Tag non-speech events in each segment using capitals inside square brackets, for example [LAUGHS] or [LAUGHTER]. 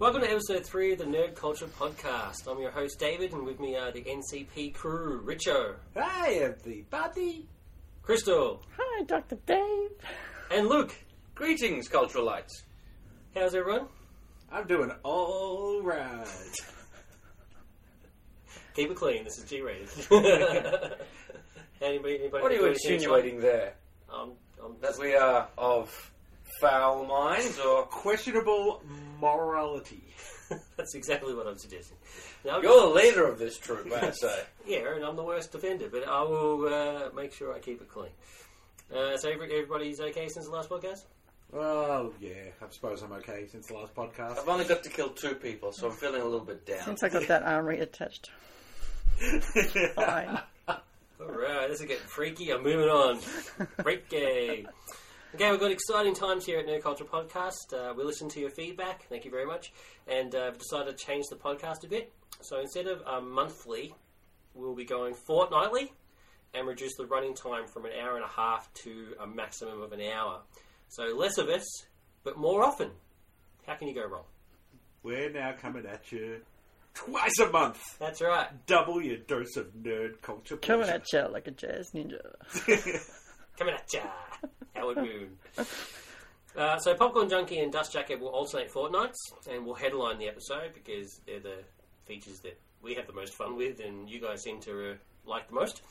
Welcome to episode three of the Nerd Culture Podcast. I'm your host David, and with me are the NCP crew: Richo, Hi, everybody. Crystal, Hi, Dr. Dave. and Luke. Greetings, cultural lights. How's everyone? I'm doing all right. [LAUGHS] Keep it clean. This is G-rated. [LAUGHS] anybody, anybody What are you insinuating there? fun? Um, I'm That we are of foul minds, or Questionable morality. [LAUGHS] That's exactly what I'm suggesting. Now, you're the leader of this troop, may I say? Yeah, and I'm the worst offender, but I will uh, make sure I keep it clean. Uh, so everybody's okay since the last podcast? Oh, yeah. I suppose I'm okay since the last podcast. I've only got to kill two people, so I'm feeling a little bit down. Since I got that arm reattached. [LAUGHS] Fine. Alright, this is getting freaky. I'm moving on. Freaky. Okay, we've got exciting times here at Nerd Culture Podcast. Uh, we listen to your feedback. Thank you very much. And uh, we've decided to change the podcast a bit. So instead of um, monthly, we'll be going fortnightly and reduce the running time from an hour and a half to a maximum of an hour. So less of us, but more often. How can you go wrong? We're now coming at you twice a month. That's right. Double your dose of nerd culture. Coming pleasure. at you like a jazz ninja. [LAUGHS] Coming at ya, Howard Moon. Uh, so, Popcorn Junkie and Dust Jacket will alternate fortnights and will headline the episode because they're the features that we have the most fun with and you guys seem to uh, like the most.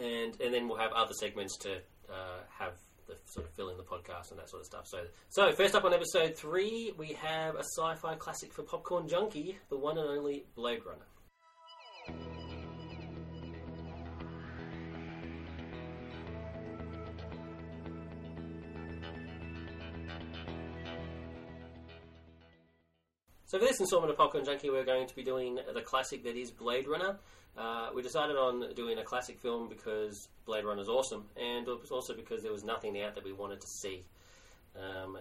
And and then we'll have other segments to uh, have the sort of fill in the podcast and that sort of stuff. So, so first up on episode three, we have a sci-fi classic for Popcorn Junkie, the one and only Blade Runner. So for this installment of Popcorn Junkie, we're going to be doing the classic that is Blade Runner. Uh, we decided on doing a classic film because Blade Runner is awesome, and it was also because there was nothing out that we wanted to see. Um,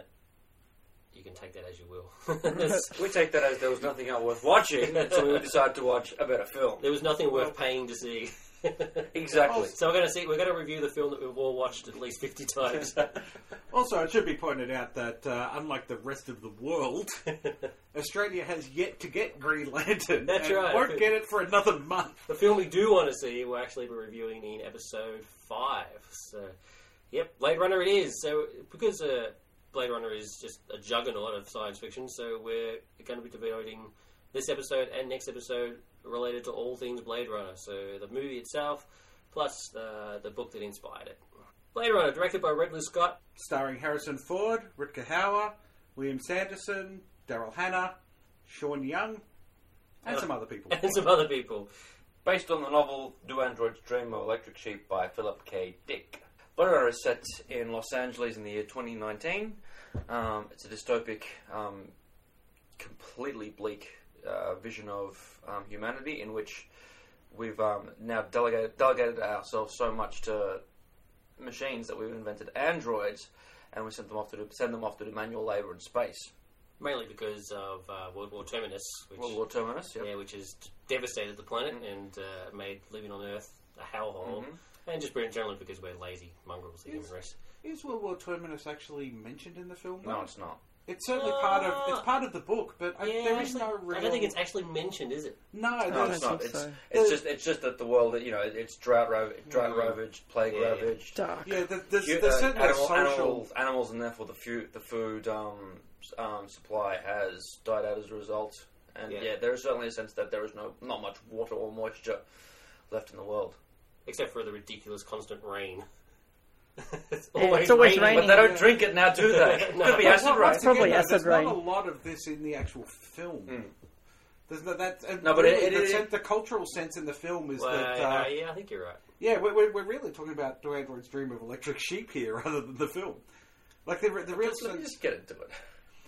you can take that as you will. [LAUGHS] We take that as there was nothing else worth watching, so we decided to watch a better film. there was nothing worth paying to see. [LAUGHS] Exactly. So we're going to see. We're going to review the film that we've all watched at least fifty times. [LAUGHS] Also, it should be pointed out that, uh, unlike the rest of the world, [LAUGHS] Australia has yet to get Green Lantern. That's and right. Won't get it for another month. The film we do want to see, we'll actually be reviewing in episode five. So, yep, Blade Runner it is. So, because uh, Blade Runner is just a juggernaut of science fiction, so we're going to be devoting this episode and next episode related to all things Blade Runner. So, the movie itself, plus uh, the book that inspired it. Blade Runner, directed by Ridley Scott. Starring Harrison Ford, Rutger Hauer, William Sanderson, Daryl Hannah, Sean Young, and some other people. [LAUGHS] And some other people. Based on the novel Do Androids Dream of Electric Sheep by Philip K. Dick. Blade Runner is set in Los Angeles in the year 2019. Um, it's a dystopic, um, completely bleak uh, vision of um, humanity in which we've um, now delegated, delegated ourselves so much to machines that we've invented androids and we sent them off to do, send them off to do manual labor in space. Mainly because of uh, World War Terminus, which World War Terminus, yep. yeah, which has devastated the planet and uh, made living on Earth a hellhole. Mhm. And just generally because we're lazy mongrels, the human race. Is World War Terminus actually mentioned in the film? No, though? it's not. It's certainly part of Ah. it's part of the book, but I, Yeah, there is actually, no real. I don't think it's actually mentioned, is it? no, No, there's- it's don't think It's, so. it's just it's just that the world that you know it's drought ro- drought Mm. ravaged, plague Yeah, yeah. ravaged. Dark. yeah. there- There's, Hu- there's uh, certainly animal, a social. animals, animals, and therefore the food the food um, s- um, supply has died out as a result. And Yeah. yeah. there is certainly a sense that there is no not much water or moisture left in the world. Except for the ridiculous constant rain. [LAUGHS] it's Yeah, it's always But raining. they don't drink it now, do they? [LAUGHS] No. Could be acid Well, rain. once Probably again, though, acid there's rain. not a lot of this in the actual film. Mm. There's no, that, and No, but really, it- it- the, it- sen- the cultural sense in the film is Well, that. uh, Uh, yeah, I think you're right. yeah, we're, we're, we're really talking about Do Androids Dream of Electric Sheep here, [LAUGHS] rather than the film. Like the, the real Just, sense, just get into it.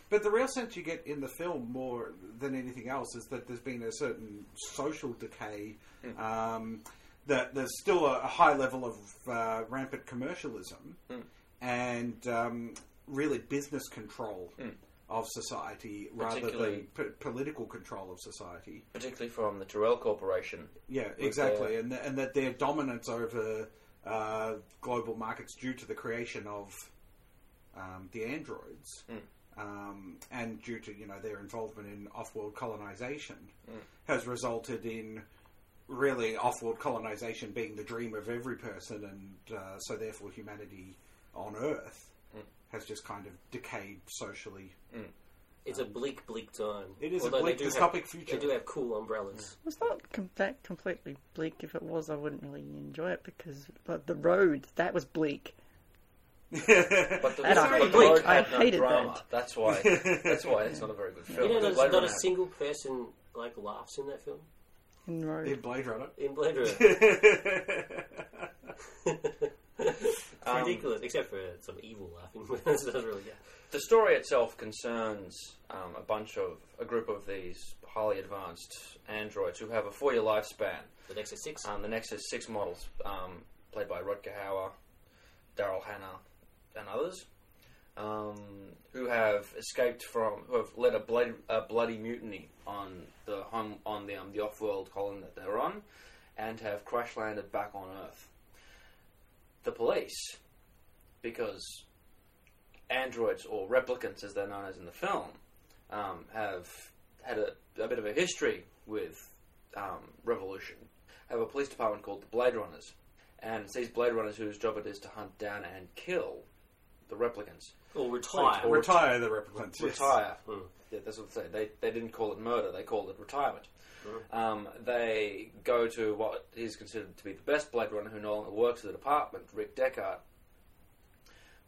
but the real sense you get in the film more than anything else is that there's been a certain social decay. Hmm. Um, that there's still a, a high level of uh, rampant commercialism Hmm. and um, really business control Hmm. of society rather than p- political control of society. Particularly from the Tyrell Corporation. Yeah, exactly, and th- and that their dominance over uh, global markets due to the creation of um, the androids Mm. um, and due to you know their involvement in off-world colonization, has resulted in really off-world colonization being the dream of every person, and uh, so therefore humanity on Earth has just kind of decayed socially. It's a bleak, bleak time. It is a bleak, dystopic have, future. They do have cool umbrellas. Was not com- that completely bleak? If it was, I wouldn't really enjoy it because but the road that was bleak. [LAUGHS] But the, And I but the road. I had no drama. that. That's why. That's why it's not a very good [LAUGHS] film. You know, there's not a had- single person like laughs in that film. In the road. in Blade Runner. In Blade Runner. [LAUGHS] Um, ridiculous, except for some evil laughing. [LAUGHS] That's not really good. The story itself concerns um, a bunch of a group of these highly advanced androids who have a four-year lifespan. The Nexus Six. Um, the Nexus Six models, um, played by Rutger Hauer, Daryl Hannah, and others, um, who have escaped from, who have led a bloody, a bloody mutiny on the on the um, the off-world colony that they're on, and have crash landed back on Earth. The police, because androids or replicants, as they're known as in the film, um, have had a, a bit of a history with um, revolution. Have a police department called the Blade Runners, and it's these Blade Runners whose job it is to hunt down and kill the replicants. Or retire. Or Retire the replicants. yes. Retire. Hmm. Yeah, that's what they say. They, they didn't call it murder, they called it retirement. Um, they go to what is considered to be the best Blade Runner who no longer works at the department, Rick Deckard,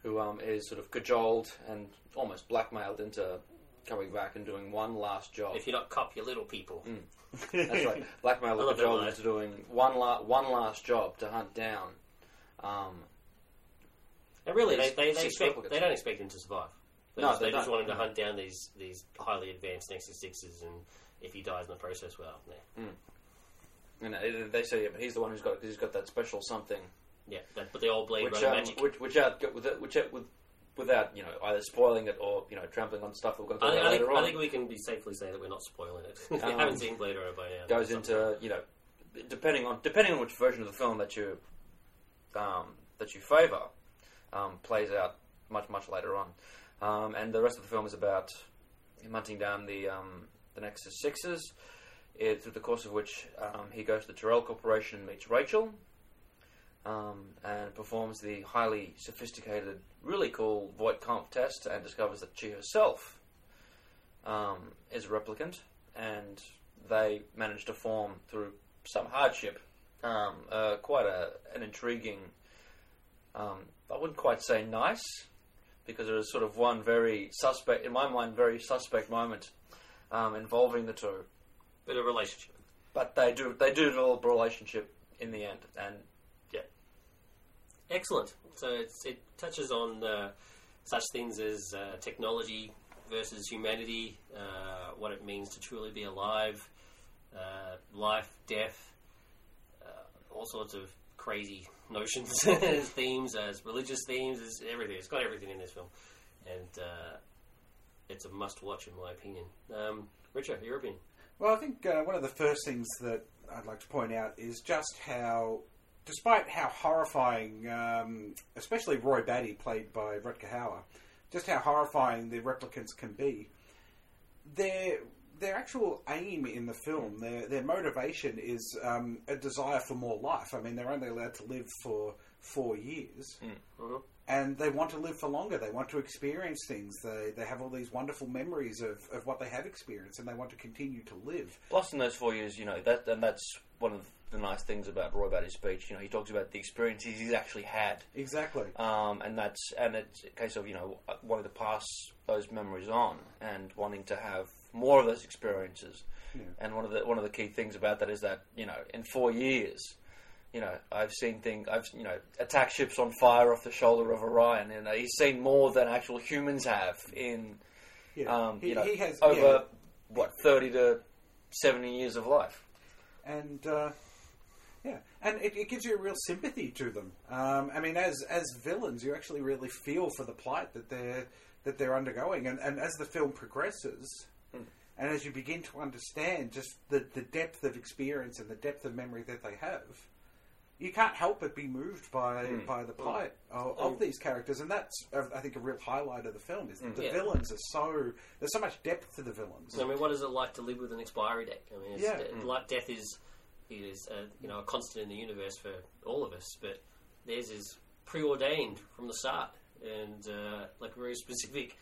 who um, is sort of cajoled and almost blackmailed into coming back and doing one last job. If you don't cop, you're little people. That's right. [LAUGHS] Blackmail I love and cajoled into doing one, la- one last job to hunt down um, And really, they, they, they, expect, they don't expect him to survive. They No, just, they they just want him to hunt down these, these highly advanced Nexus Sixes, and if he dies in the process, well, yeah, You know, they- they say yeah, but he's the one who's got because he's got that special something, yeah. But, but they all Blade which, um, magic. which, which out, with, which out, with, without you know either spoiling it or you know trampling on stuff that we're going to I, talk think- about I, think, later I think we can be safely say that we're not spoiling it. [LAUGHS] if you Um, haven't seen Blade Runner by now. goes into you know depending on depending on which version of the film that you um, that you favour um, plays out much much later on, um, and the rest of the film is about him hunting down the um, the Nexus Sixes. It, through the course of which um, he goes to the Tyrell Corporation and meets Rachael, um, and performs the highly sophisticated, really cool Voight Kampff test, and discovers that she herself um, is a replicant, and they manage to form through some hardship uh, quite a, an intriguing. Um, I wouldn't quite say nice, because there was sort of one very suspect, in my mind, very suspect moment um, involving the two. Bit of relationship. But they do they do develop a relationship in the end, and yeah. Excellent. So it's, it touches on uh, such things as uh, technology versus humanity, uh, what it means to truly be alive, uh, life, death, uh, all sorts of crazy notions, [LAUGHS] as themes, as religious themes, as everything. It's got everything in this film, and uh, it's a must-watch in my opinion. Um, Richard, your opinion? Well, I think uh, one of the first things that I'd like to point out is just how, despite how horrifying, um, especially Roy Batty, played by Rutger Hauer, just how horrifying the replicants can be, their their actual aim in the film, their their motivation is um, a desire for more life. I mean, they're only allowed to live for four years. Mhm. And they want to live for longer. They want to experience things. They, they have all these wonderful memories of, of what they have experienced, and they want to continue to live. plus in those four years, you know that and that's one of the nice things about Roy about his speech. You know, he talks about the experiences he's actually had. Exactly. um, and that's and it's a case of you know wanting to pass those memories on and wanting to have more of those experiences. Yeah. And one of the one of the key things about that is that you know in four years, you know I've seen things I've you know attack ships on fire off the shoulder of Orion, and uh, he's seen more than actual humans have in Yeah. um, he, you know has over yeah. what thirty to seventy years of life. and uh, yeah, and it, it gives you a real sympathy to them. Um, I mean, as as villains, you actually really feel for the plight that they're that they're undergoing, and, and as the film progresses, and as you begin to understand just the the depth of experience and the depth of memory that they have, you can't help but be moved by Mm. by the plight of, of these characters, and that's uh, I think a real highlight of the film is that the Yeah. villains are so there's so much depth to the villains. I mean, what is it like to live with an expiry date? I mean, Yeah. de- like death is is uh, you know a constant in the universe for all of us, but theirs is preordained from the start and uh, like very specific,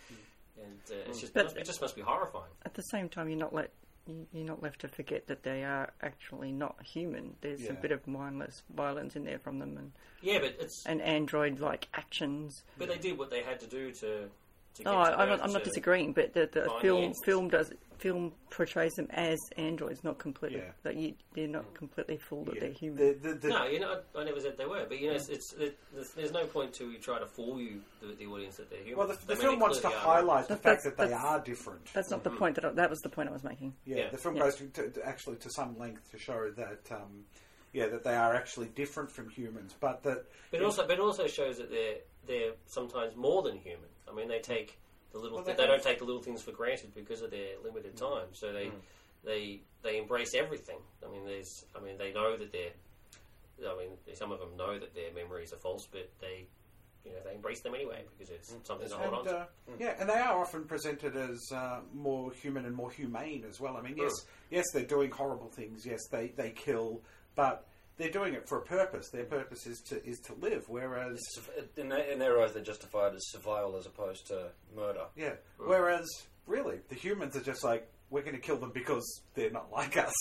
and uh, it's just But- it just must be horrifying. At the same time, you're not let you- you're not left to forget that they are actually not human. There's a bit of mindless violence in there from them, and, Yeah, but it's and android-like actions. but they did what they had to do to. To get to I, I'm, not, I'm not disagreeing, but the, the find the film film does film portrays them as androids, not completely. Yeah. That you they're not completely fooled that they're human. The, the, the, No, you know, I, I never said they were, but you know, it's, it's it, there's, there's no point to try to fool you, the, the audience, that they're human. well, the, the film wants to highlight the fact that they are different. That's not the point that I, that was the point I was making. Yeah, Yeah. the film Yeah. goes to, to, to actually to some length to show that, um, yeah, that they are actually different from humans, but that But it also, but it also shows that they're they're sometimes more than human. I mean, they take the little. Well, thi- they they, don't take the little things for granted because of their limited time. So they they they embrace everything. I mean, there's. I mean, they know that they're. I mean, some of them know that their memories are false, but they, you know, they embrace them anyway because it's something to hold on and, to. uh, yeah, and they are often presented as uh, more human and more humane as well. I mean, yes, yes, they're doing horrible things. Yes, they, they kill, but they're doing it for a purpose. Their purpose is to is to live. Whereas, In their, in their eyes, they're justified as survival as opposed to murder. yeah, whereas really the humans are just like we're going to kill them because they're not like us.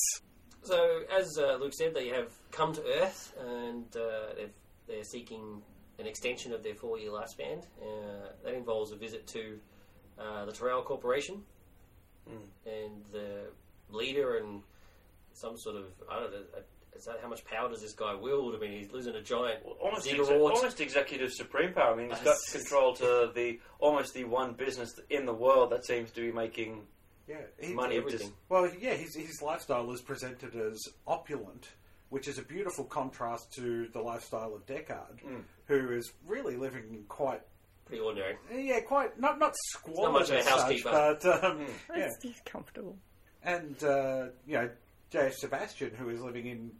So, as uh, Luke said, they have come to Earth and uh, they've, they're seeking an extension of their four-year lifespan. Uh, that involves a visit to uh, the Tyrell Corporation, and the leader and some sort of I don't know. Is that how much power does this guy wield? I mean, he's losing a giant Almost, exe- ziggurat. almost executive supreme power. I mean, he's got control to the almost the one business in the world that seems to be making Yeah, he, money. everything. Just, Well, yeah, his, his lifestyle is presented as opulent, which is a beautiful contrast to the lifestyle of Deckard, Hmm. who is really living in quite, Pretty ordinary. yeah, quite not not squalid much of a as such, housekeeper. but um, yeah, It's, he's comfortable. and uh, you know, J. Sebastian, who is living in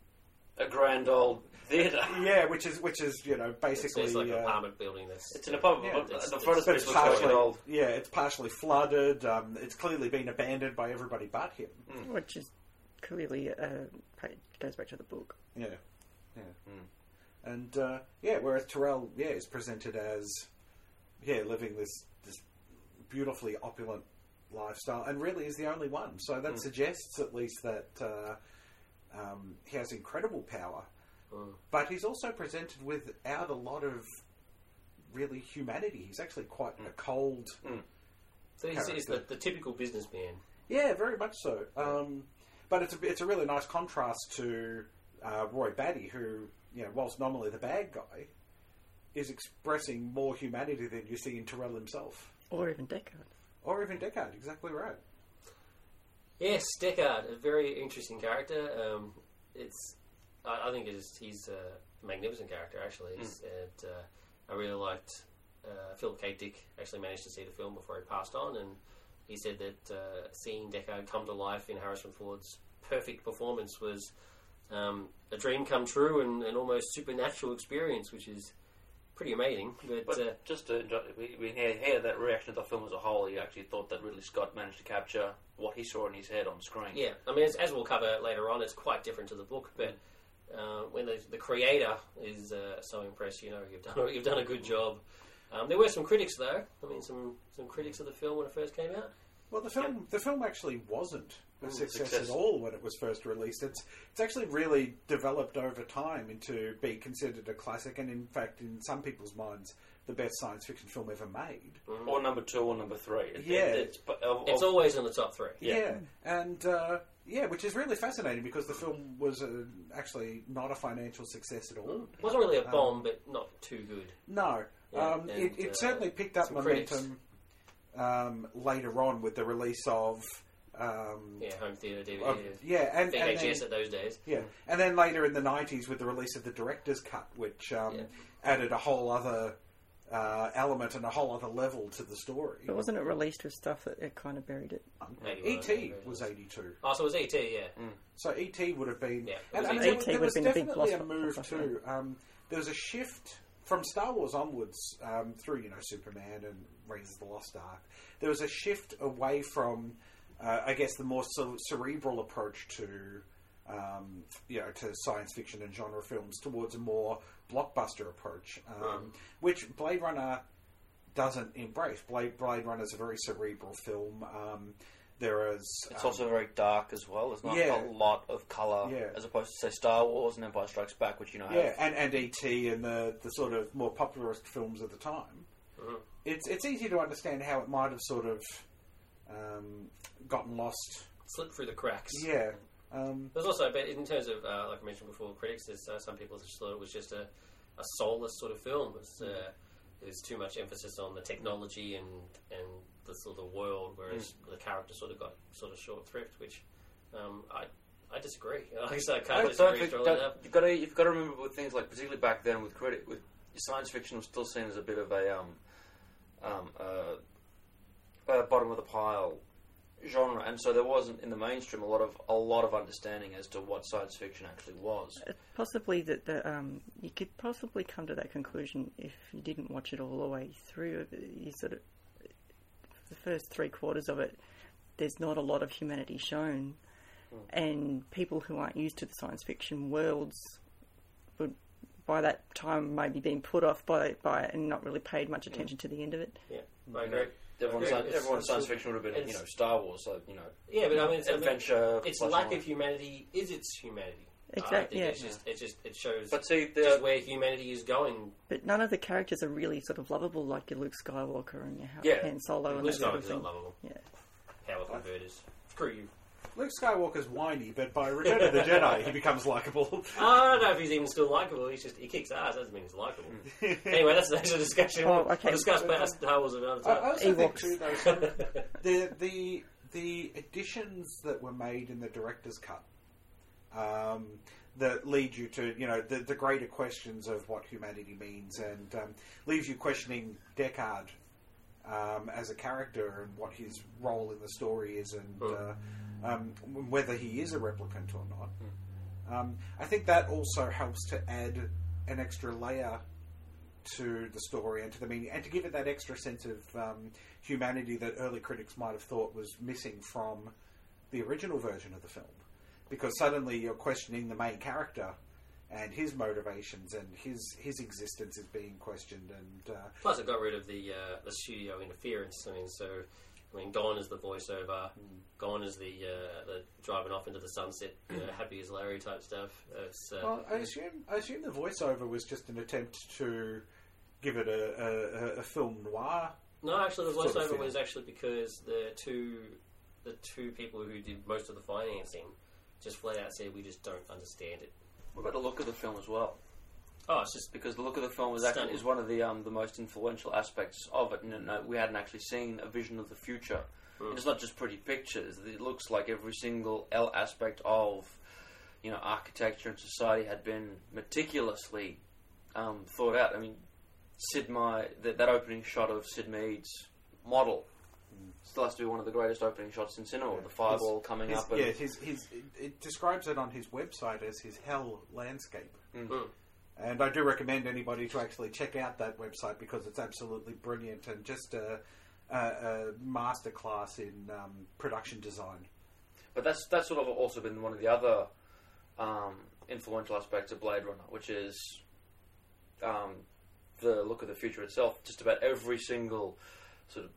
a grand old theatre. yeah, which is which is you know basically it's like an uh, apartment building. That's It's an apartment. Yeah, it's- the it's- front of but it's looks like an partially old. yeah, it's partially flooded. Um, it's clearly been abandoned by everybody but him. Which is clearly uh, goes back to the book. Yeah, yeah, and uh, yeah. Whereas Tyrell, yeah, is presented as yeah, living this this beautifully opulent lifestyle, and really is the only one. So that suggests at least that uh, um, he has incredible power, Mm. but he's also presented without a lot of really humanity. He's actually quite a cold. so he's, he's the, the typical businessman. Yeah, very much so. Um, but it's a, it's a really nice contrast to uh, Roy Batty, who, you know, whilst nominally the bad guy, is expressing more humanity than you see in Tyrell himself. Or even Deckard. Or even Deckard, exactly right. Yes, Deckard, a very interesting character. Um, it's, I, I think he's a magnificent character actually, It's- and uh, I really liked. Uh, Philip K. Dick actually managed to see the film before he passed on, and he said that uh, seeing Deckard come to life in Harrison Ford's perfect performance was um, a dream come true and an almost supernatural experience, which is pretty amazing. But, But uh, just to interrupt, we, we hear, hear that reaction to the film as a whole. He actually thought that Ridley Scott managed to capture what he saw in his head on screen. Yeah, I mean, as, as we'll cover later on, it's quite different to the book. But uh, when the, the creator is uh, so impressed, you know, you've done [LAUGHS] you've done a good job. Um, there were some critics, though. I mean, some some critics of the film when it first came out. Well, the film the film actually wasn't a Mm, success, success. at all when it was first released. It's it's actually really developed over time into being considered a classic, and in fact, in some people's minds, the best science fiction film ever made. Or number two, or number three. It- Yeah. it- it's, but of, It's of- always in the top three. Yeah. and uh, yeah, which is really fascinating because the film was uh, actually not a financial success at all. It wasn't really a bomb, but not too good. No, Yeah, um, and, it, it uh, certainly picked up momentum um, later on with the release of. Um, Yeah, home theater, DVD, of- yeah, and, and VHS then, at those days. yeah, and then later in the '90s with the release of the director's cut, which um, Yeah. added a whole other uh, element and a whole other level to the story. But wasn't it released with stuff that it kind of buried it? E.T. E was 82. Oh, so it was ET, yeah. So E.T. would have been. Yeah, it and, was and E.T. there, there would was have been a big definitely a move blockbuster. too. Um, there was a shift from Star Wars onwards um, through, you know, Superman and Raiders of the Lost Ark. There was a shift away from, uh, I guess, the more ce- cerebral approach to. Um, you know, to science fiction and genre films towards a more blockbuster approach, um, which Blade Runner doesn't embrace. Blade Blade Runner is a very cerebral film. Um, there is It's um, also very dark as well. There's not Yeah. a lot of colour, Yeah. as opposed to say Star Wars and Empire Strikes Back, which you know have Yeah, and, and E.T. and the, the sort of more popularist films of the time. Mhm. It's it's easy to understand how it might have sort of um, gotten lost. Slipped through the cracks. Yeah. Um, There's also, but in terms of, uh, like I mentioned before, critics, there's uh, some people just thought it was just a, a soulless sort of film. It's, uh, there's too much emphasis on the technology and and the sort of world, whereas the character sort of got sort of short thrift, which um, I I disagree. [LAUGHS] I guess I can't disagree think- don't- you've got to you've got to remember with things like particularly back then with credit with science fiction was still seen as a bit of a um um uh, uh, bottom of the pile genre, and so there wasn't in the mainstream a lot of a lot of understanding as to what science fiction actually was. Uh, Possibly that the, um, you could possibly come to that conclusion if you didn't watch it all the way through. You sort of the first three quarters of it, there's not a lot of humanity shown, and people who aren't used to the science fiction worlds would, by that time, maybe been put off by by it and not really paid much attention to the end of it. Yeah, I agree. Everyone's, Yeah, sci- everyone's science fiction would have been, you know, Star Wars, so you know, Yeah, but I mean, it's, I mean, adventure. its lack more. of humanity is its humanity. I Exact- uh, think yeah. it's just it just it shows But see, just the, where humanity is going. But none of the characters are really sort of lovable, like your Luke Skywalker and your Han- Yeah. Solo and Luke that sort of Skywalker's not thing. lovable. Yeah. Power converters. Screw you. Luke Skywalker's whiny, but by Return of the Jedi, he becomes likable. [LAUGHS] I don't know if he's even still likable. He's just he kicks ass. Doesn't mean he's likable. [LAUGHS] anyway, that's that's a discussion. Oh, We'll, okay. we'll discuss about Star Wars another I, I time. also think Ewoks. too, though, sort of the the the additions that were made in the director's cut um, that lead you to you know the, the greater questions of what humanity means and um, leaves you questioning Deckard um, as a character and what his role in the story is and uh, um, whether he is a replicant or not. Um, I think that also helps to add an extra layer to the story and to the meaning, and to give it that extra sense of um, humanity that early critics might have thought was missing from the original version of the film. Because suddenly you're questioning the main character and his motivations and his his existence is being questioned. And uh, Plus, it got rid of the uh, the studio interference. I mean, so I mean, gone is the voiceover, gone is the uh, the driving off into the sunset, you know, happy as Larry type stuff. It's, uh, well, I assume I assume the voiceover was just an attempt to give it a, a, a- a film noir. No, actually, the voiceover was actually because the two the two people who did most of the financing just flat out said we just don't understand it. what about the look of the film as well? Oh, it's just because the look of the film is actually Stunning. is one of the um, the most influential aspects of it. And uh, we hadn't actually seen a vision of the future. Mm. It's not just pretty pictures. It looks like every single L aspect of you know architecture and society had been meticulously um, thought out. I mean, Syd Mei, that, that opening shot of Syd Mead's model still has to be one of the greatest opening shots in cinema. with The fireball coming His, up. And, yeah, his, his, it, it describes it on his website as his hell landscape. Mm. And I do recommend anybody to actually check out that website because it's absolutely brilliant and just a, a, a masterclass in um, production design. But that's that's sort of also been one of the other um, influential aspects of Blade Runner, which is um, the look of the future itself. Just about every single sort of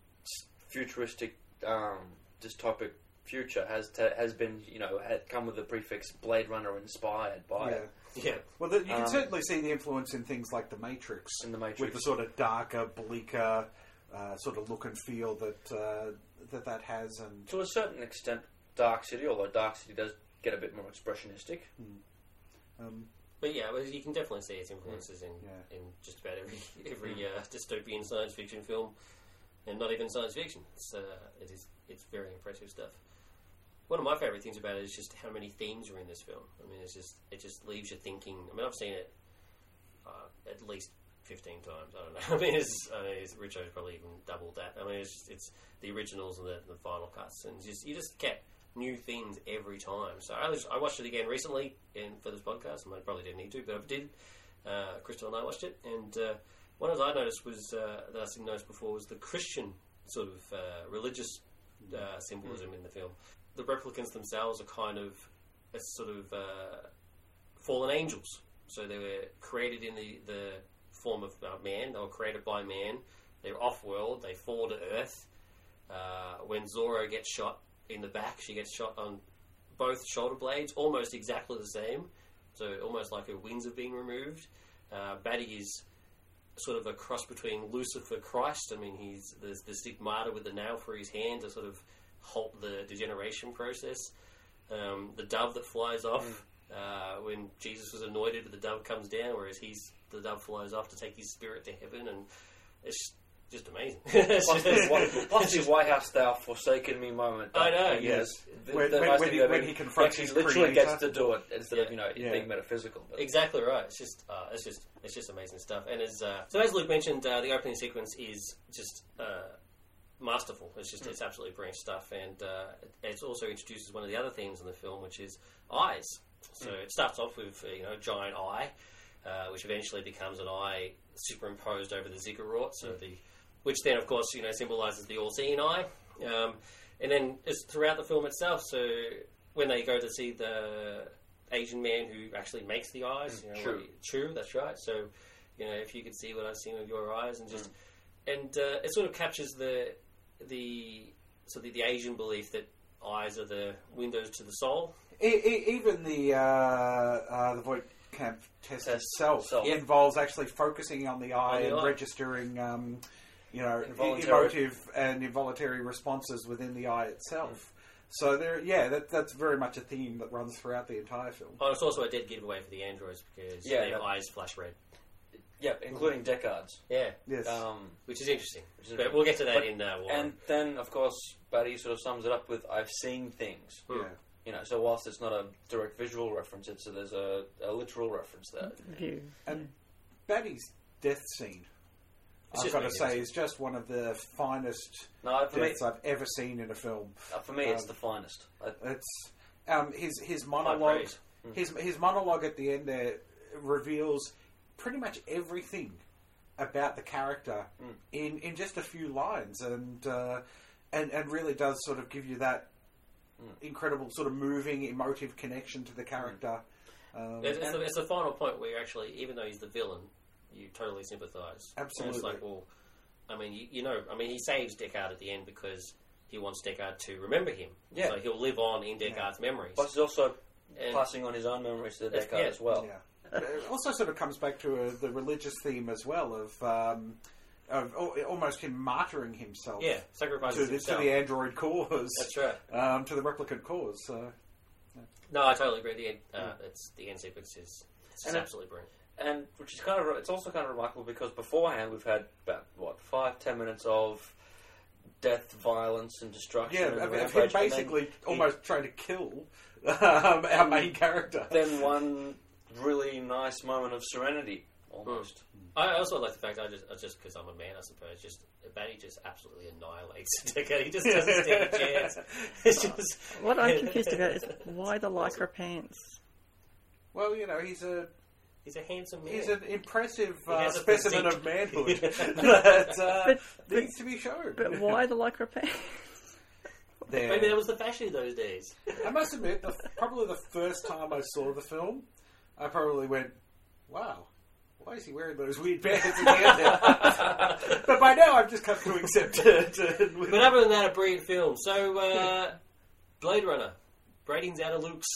futuristic um, dystopic future has has been you know had come with the prefix Blade Runner inspired by yeah. it yeah. Well, the, you can Um, certainly see the influence in things like The Matrix, in the Matrix. with the sort of darker, bleaker uh, sort of look and feel that uh, that that has. And to a certain extent, Dark City, although Dark City does get a bit more expressionistic. um, But yeah, well, you can definitely see its influences in Yeah. in just about every [LAUGHS] every uh, dystopian science fiction film, and not even science fiction. It's uh, it is it's very impressive stuff. One of my favorite things about it is just how many themes are in this film. I mean, it's just it just leaves you thinking. I mean, I've seen it uh, at least fifteen times. I don't know. [LAUGHS] I mean, it's, I mean, it's, Richo's probably even doubled that. I mean, it's just, it's the originals and the, the final cuts, and just you just get new themes every time. So I, was, I watched it again recently in for this podcast, and I probably didn't need to, but I did. Uh, Crystal and I watched it, and uh, one of the I noticed was uh, that I didn't notice before was the Christian sort of uh, religious uh, symbolism in the film. The replicants themselves are kind of a sort of uh, fallen angels. So they were created in the, the form of uh, man. They were created by man. They're off-world. They fall to Earth. Uh, when Zhora gets shot in the back, she gets shot on both shoulder blades, almost exactly the same. So almost like her wings have been removed. Uh, Batty is sort of a cross between Lucifer Christ. I mean, he's there's the stigmata with the nail for his hand to sort of halt the degeneration process. Um, the dove that flies off uh, when Jesus was anointed, the dove comes down, whereas he's the dove flies off to take his spirit to heaven, and it's just amazing. It's [LAUGHS] Plus, just- the, White- plus the White House thou forsaken me moment. I know, that he yes. has. The- When- the when- nice when he- of when it, he confronts actually his literally creator. gets to do it instead of you know Yeah. being metaphysical. But Exactly right. It's just, uh, it's just, it's just amazing stuff. And as uh, so, as Luke mentioned, uh, the opening sequence is just uh, masterful. It's just, it's absolutely brilliant stuff. And uh, it also introduces one of the other themes in the film, which is eyes. So it starts off with you know a giant eye, uh, which eventually becomes an eye superimposed over the ziggurat. So the, which then of course you know symbolizes the all-seeing eye. Um, and then it's throughout the film itself. So when they go to see the Asian man who actually makes the eyes, you know, True. true, that's right. So you know, if you could see what I've seen with your eyes, and just and uh, it sort of captures the the so the, the Asian belief that eyes are the windows to the soul. E- e- even the uh, uh, the Voight Kampff test Test itself. Yeah. involves actually focusing on the eye the and eye. registering, um, you know, Involuntary. emotive and involuntary responses within the eye itself. So there, yeah, that, that's very much a theme that runs throughout the entire film. Oh, it's also a dead giveaway for the androids because Yeah, their that- eyes flash red. Yeah, including Deckard's. Yeah, Yes, Um, which is interesting. which is- But we'll get to that but- in uh, War. and then of course Batty sort of sums it up with "I've seen things." Hmm. yeah. You know, so whilst it's not a direct visual reference, it's there's a, a literal reference there. View. And Batty's death scene, It's I've just got to magnificent. say, is just one of the finest No, for me, deaths I've ever seen in a film. uh, for me, it's um, the finest. I, It's um, his his monologue. praise. His his monologue at the end there reveals pretty much everything about the character Mm. in, in just a few lines, and uh, and and really does sort of give you that Mm. incredible sort of moving, emotive connection to the character. Um, It's, it's, the, it's the final point where actually, even though he's the villain, you totally sympathise. And Absolutely. It's like, well, I mean, you, you know, I mean, he saves Deckard at the end because he wants Deckard to remember him. Yeah. So he'll live on in Deckard's memories. plus, he's also And- passing on his own memories to Deckard yeah. as well. Yeah. But it also sort of comes back to uh the religious theme as well of um, of al- almost him martyring himself yeah, sacrifices to, the, to the android cause, That's right. um, to the replicant cause. So No, I totally agree. The end, uh, it's the end sequence is it's absolutely brilliant. and which is kind of it's also kind of remarkable because beforehand we've had about what five ten minutes of death, violence, and destruction. yeah, and of, of him rampage, and then basically he- almost trying to kill [LAUGHS] um, our main character. then one really nice moment of serenity almost. I also like the fact I just I just because I'm a man, I suppose. Just Batty just absolutely annihilates [LAUGHS] Deckard. He just doesn't stand a chance. [LAUGHS] It's just What I'm [LAUGHS] confused about is why the lycra pants? Well, you know, he's a He's a handsome man. he's an impressive uh, has specimen of manhood that uh, But- but- needs to be shown. But why the lycra pants? There. Maybe that was the fashion of those days. I must admit, the, probably the first time I saw the film, I probably went, "Wow, why is he wearing those weird pants at the end?" there?" but by now, I've just come to accept it. [LAUGHS] But other than that, a brilliant film. So, uh, Blade Runner, ratings out of Luke's.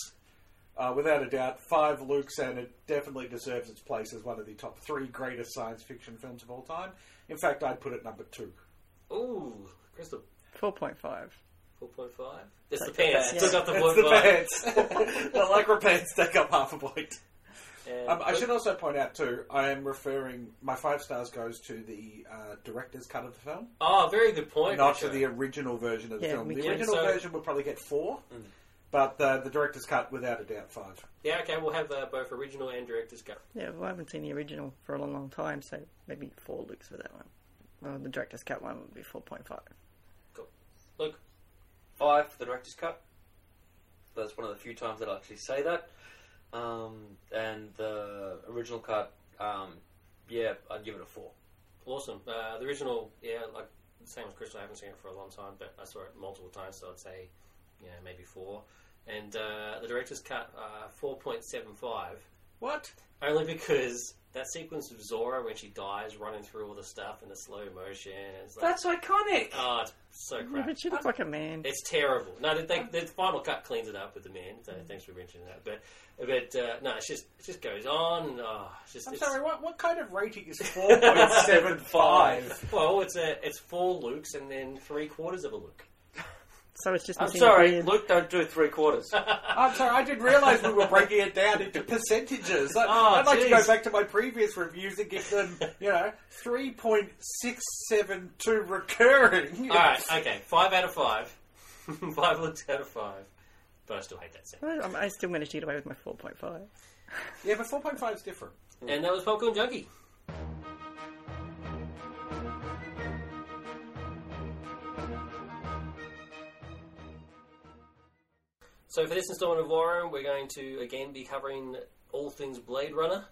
uh, without a doubt, five Lukes, and it definitely deserves its place as one of the top three greatest science fiction films of all time. In fact, I'd put it number two. Ooh, Crystal, 4.5. four point five. It's the Take the pants. pants. Took off the It's point the five. pants. [LAUGHS] the lycra pants take up half a point. And Um, I Luke- should also point out too. I am referring. My five stars goes to the uh, director's cut of the film, Oh, very good point. not to Richard. the original version of the Yeah, film. we The can- original so- version would probably get four, But uh, the director's cut, without a doubt, five. Yeah, okay, we'll have uh, both original and director's cut. Yeah, well, I haven't seen the original for a long, long time, so maybe four looks for that one. Well, the director's cut one would be 4.5. Look, Five for the director's cut. That's one of the few times that I'll actually say that. Um, and the original cut, um, yeah, I'd give it a four. awesome. Uh, the original, yeah, like same as Chris, I haven't seen it for a long time, but I saw it multiple times, so I'd say, yeah, maybe four. And uh, the director's cut, uh, 4.75. What? Only because that sequence of Zhora when she dies running through all the stuff in the slow motion. It's like, That's iconic. oh, it's so Yeah, crap. but she looks like a man. It's terrible. No, the, they, the final cut cleans it up with the man. So thanks for mentioning that. But, but uh, no, it's just it just goes on. And, oh, it's just I'm it's, sorry, what, what kind of rating is [LAUGHS] 4.75? Well, it's a it's four Lukes and then three quarters of a Luke. So it's just I'm missing sorry, a beard. Luke, don't do three quarters. [LAUGHS] I'm sorry, I didn't realise we were breaking it down into percentages. I, Oh, I'd like to go jeez. back to my previous reviews and give them, you know, 3.672 recurring. All right, okay, five out of five. [LAUGHS] five Lukes out of five. But I still hate that scene. I'm- I still managed to get away with my 4.5. Yeah, but 4.5 is different. And that was Popcorn Junkie. So for this installment of Warren, we're going to again be covering all things Blade Runner,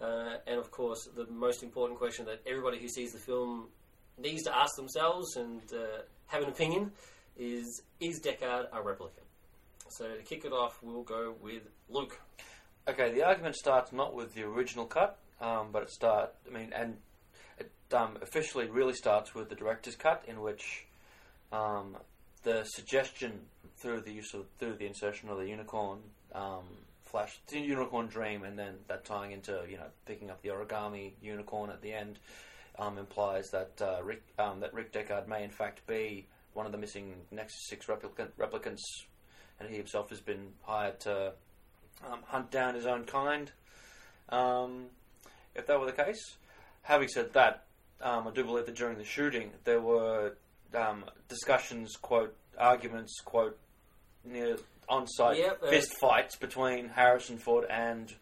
uh, and of course the most important question that everybody who sees the film needs to ask themselves and uh, have an opinion is: Is Deckard a replicant? So to kick it off, we'll go with Luke. Okay, the argument starts not with the original cut, um, but it start. I mean, and it um, officially really starts with the director's cut, in which um, the suggestion through the use of through the insertion of the unicorn um, flash, the unicorn dream, and then that tying into you know picking up the origami unicorn at the end um, implies that uh, Rick um, that Rick Deckard may in fact be one of the missing Nexus Six replicant, replicants, and he himself has been hired to um, hunt down his own kind. Um, if that were the case, having said that, um, I do believe that during the shooting there were discussions, quote, arguments, quote, on-site Yep, uh, fist fights between Harrison Ford and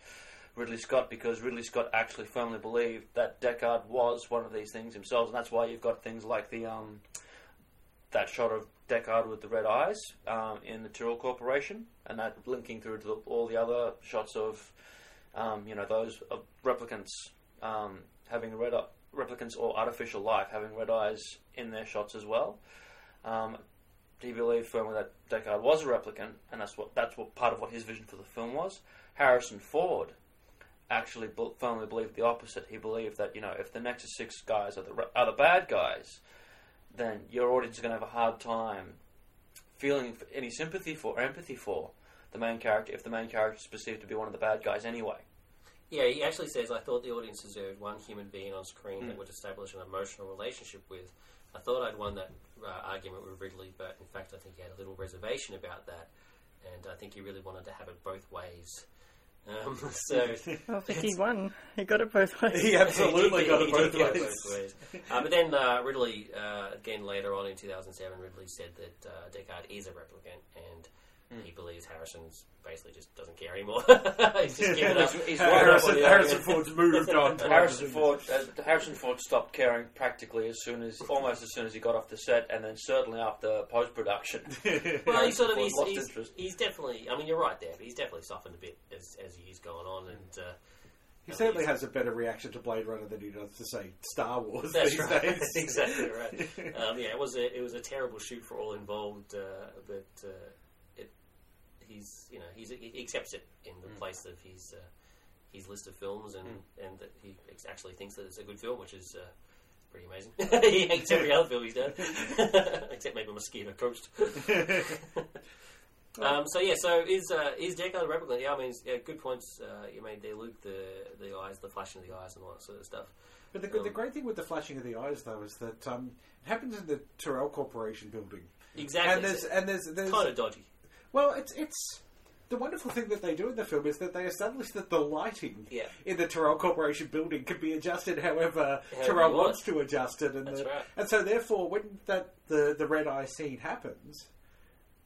Ridley Scott because Ridley Scott actually firmly believed that Deckard was one of these things himself, and that's why you've got things like the um, that shot of Deckard with the red eyes um, in the Tyrell Corporation, and that linking through to the, all the other shots of, um, you know, those of replicants um, having red replicants or artificial life having red eyes in their shots as well. He believed firmly that Deckard was a replicant, and that's what that's what part of what his vision for the film was. Harrison Ford actually firmly believed the opposite. He believed that you know if the Nexus Six guys are the re- are the bad guys, then your audience is going to have a hard time feeling any sympathy for or empathy for the main character if the main character is perceived to be one of the bad guys anyway. Yeah, he actually says, I thought the audience deserved one human being on screen Mm. that would establish an emotional relationship with. I thought I'd won that uh, argument with Ridley, but in fact, I think he had a little reservation about that, and I think he really wanted to have it both ways. Um, [LAUGHS] so. Well, I think he won. He got it both ways. He absolutely He got did- it he both get ways. both ways. Uh, but then uh, Ridley, uh, again later on in 2007, Ridley said that uh, Deckard is a replicant, and Hmm. he believes Harrison's basically just doesn't care anymore. [LAUGHS] he's just [LAUGHS] given up. He's- he's Harrison, up Harrison. Ford's moved [LAUGHS] on. Harrison Ford, uh, Harrison Ford stopped caring practically as soon as, almost as soon as he got off the set, and then certainly after post production. Well, he's sort of he's, lost he's, interest. he's definitely. I mean, you're right there, but he's definitely softened a bit as as the years gone on, and uh, He certainly has a better reaction to Blade Runner than he does to say Star Wars That's these right. days. exactly right. Um, yeah, it was a it was a terrible shoot for all involved, uh, but uh, it he's you know he's, he accepts it in the Mm. place of his uh, his list of films, and and that he ex- actually thinks that it's a good film, which is. Uh, Pretty amazing. [LAUGHS] he hates every other film he's done, [LAUGHS] except maybe Mosquito Coast. [LAUGHS] um, so yeah, so is uh, is Deckard a replicant? Yeah, I mean, yeah, good points uh, you made there, Luke. The the eyes, the flashing of the eyes, and all that sort of stuff. But the, the great thing with the flashing of the eyes, though, is that um, it happens in the Tyrell Corporation building, Exactly. and there's and there's there's kind of dodgy. Well, it's it's the wonderful thing that they do in the film is that they establish that the lighting Yeah. in the Tyrell Corporation building can be adjusted however However Tyrell you want. wants to adjust it, and That's the, right. and so therefore when that the the red eye scene happens,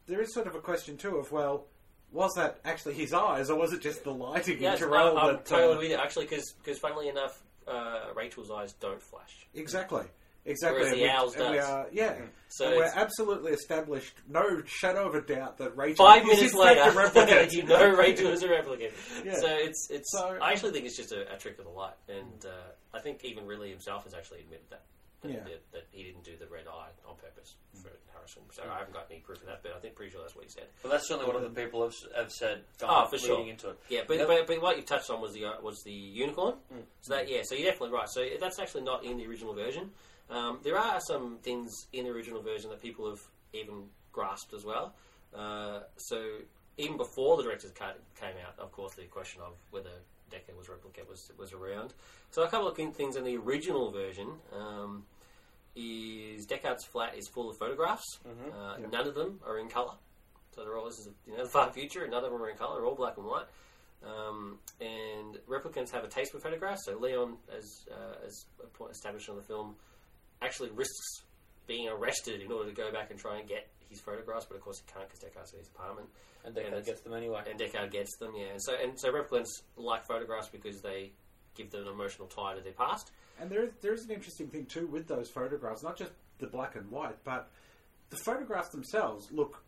there is sort of a question too of well, was that actually his eyes, or was it just the lighting in Jarrell? I'm, I'm that, totally uh, with you. Actually, because funnily enough, uh, Rachael's eyes don't flash. exactly, exactly. Whereas And the we- owls and we does. are- yeah. Mm-hmm. So and we're it's- absolutely established, no shadow of a doubt that Rachael Five is minutes in fact later, a [LAUGHS] replicant. you know [LAUGHS] Rachael is a replicant. [LAUGHS] Yeah. So it's it's. So- I um, actually think it's just a, a trick of the light, and uh, I think even Ridley himself has actually admitted that that, Yeah. that, that he didn't do the red eye on purpose mm. for Harrison. So I haven't got any proof of that, but I think pretty sure that's what he said. But that's certainly what other people have, have said. Oh, for leading sure. into it. Yeah, but, Yep. but, but what you touched on was the uh, was the unicorn. Mm. So that yeah, so you're definitely right. So that's actually not in the original version. Um, there are some things in the original version that people have even grasped as well. Uh, so even before the director's cut came out, of course, the question of whether Deckard was replicate was was around. So a couple of things in the original version. Um, is Deckard's flat is full of photographs. Uh, None of them are in color. So they're all this is you know the far future, and none of them are in color. They're all black and white. Um, and replicants have a taste for photographs. So Leon, as uh, as established on the film, actually risks being arrested in order to go back and try and get his photographs. But of course, he can't because Deckard's in his apartment, And Yeah, Deckard that's- gets them anyway. and Deckard gets them. Yeah, and so and so replicants like photographs because they give them an emotional tie to their past. And there is, there is an interesting thing too with those photographs, not just the black and white, but the photographs themselves look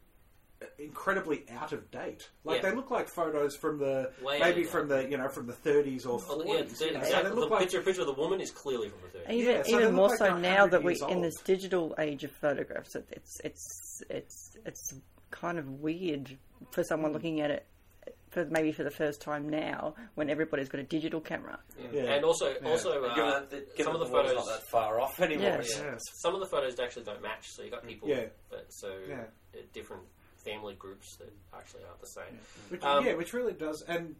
incredibly out of date. Like Yeah. they look like photos from the Way maybe out of from the you know from the 30s or 40s. Well, yeah, you know, the, so exactly. they the like picture, picture of the woman is clearly from the 30s. Even, Yeah, so they even look more like so they're now 100 that we years in old. this digital age of photographs, it, it's it's it's it's kind of weird for someone Mm. looking at it for maybe for the first time now when everybody's got a digital camera. Yeah. And also, also Given uh, that the, given some of that the world's photos, not that far off anymore. Yeah. yeah. Yes. some of the photos actually don't match. So you got people, Yeah. but so Yeah. uh, different family groups that actually aren't the same. Which, Um, yeah, which really does, and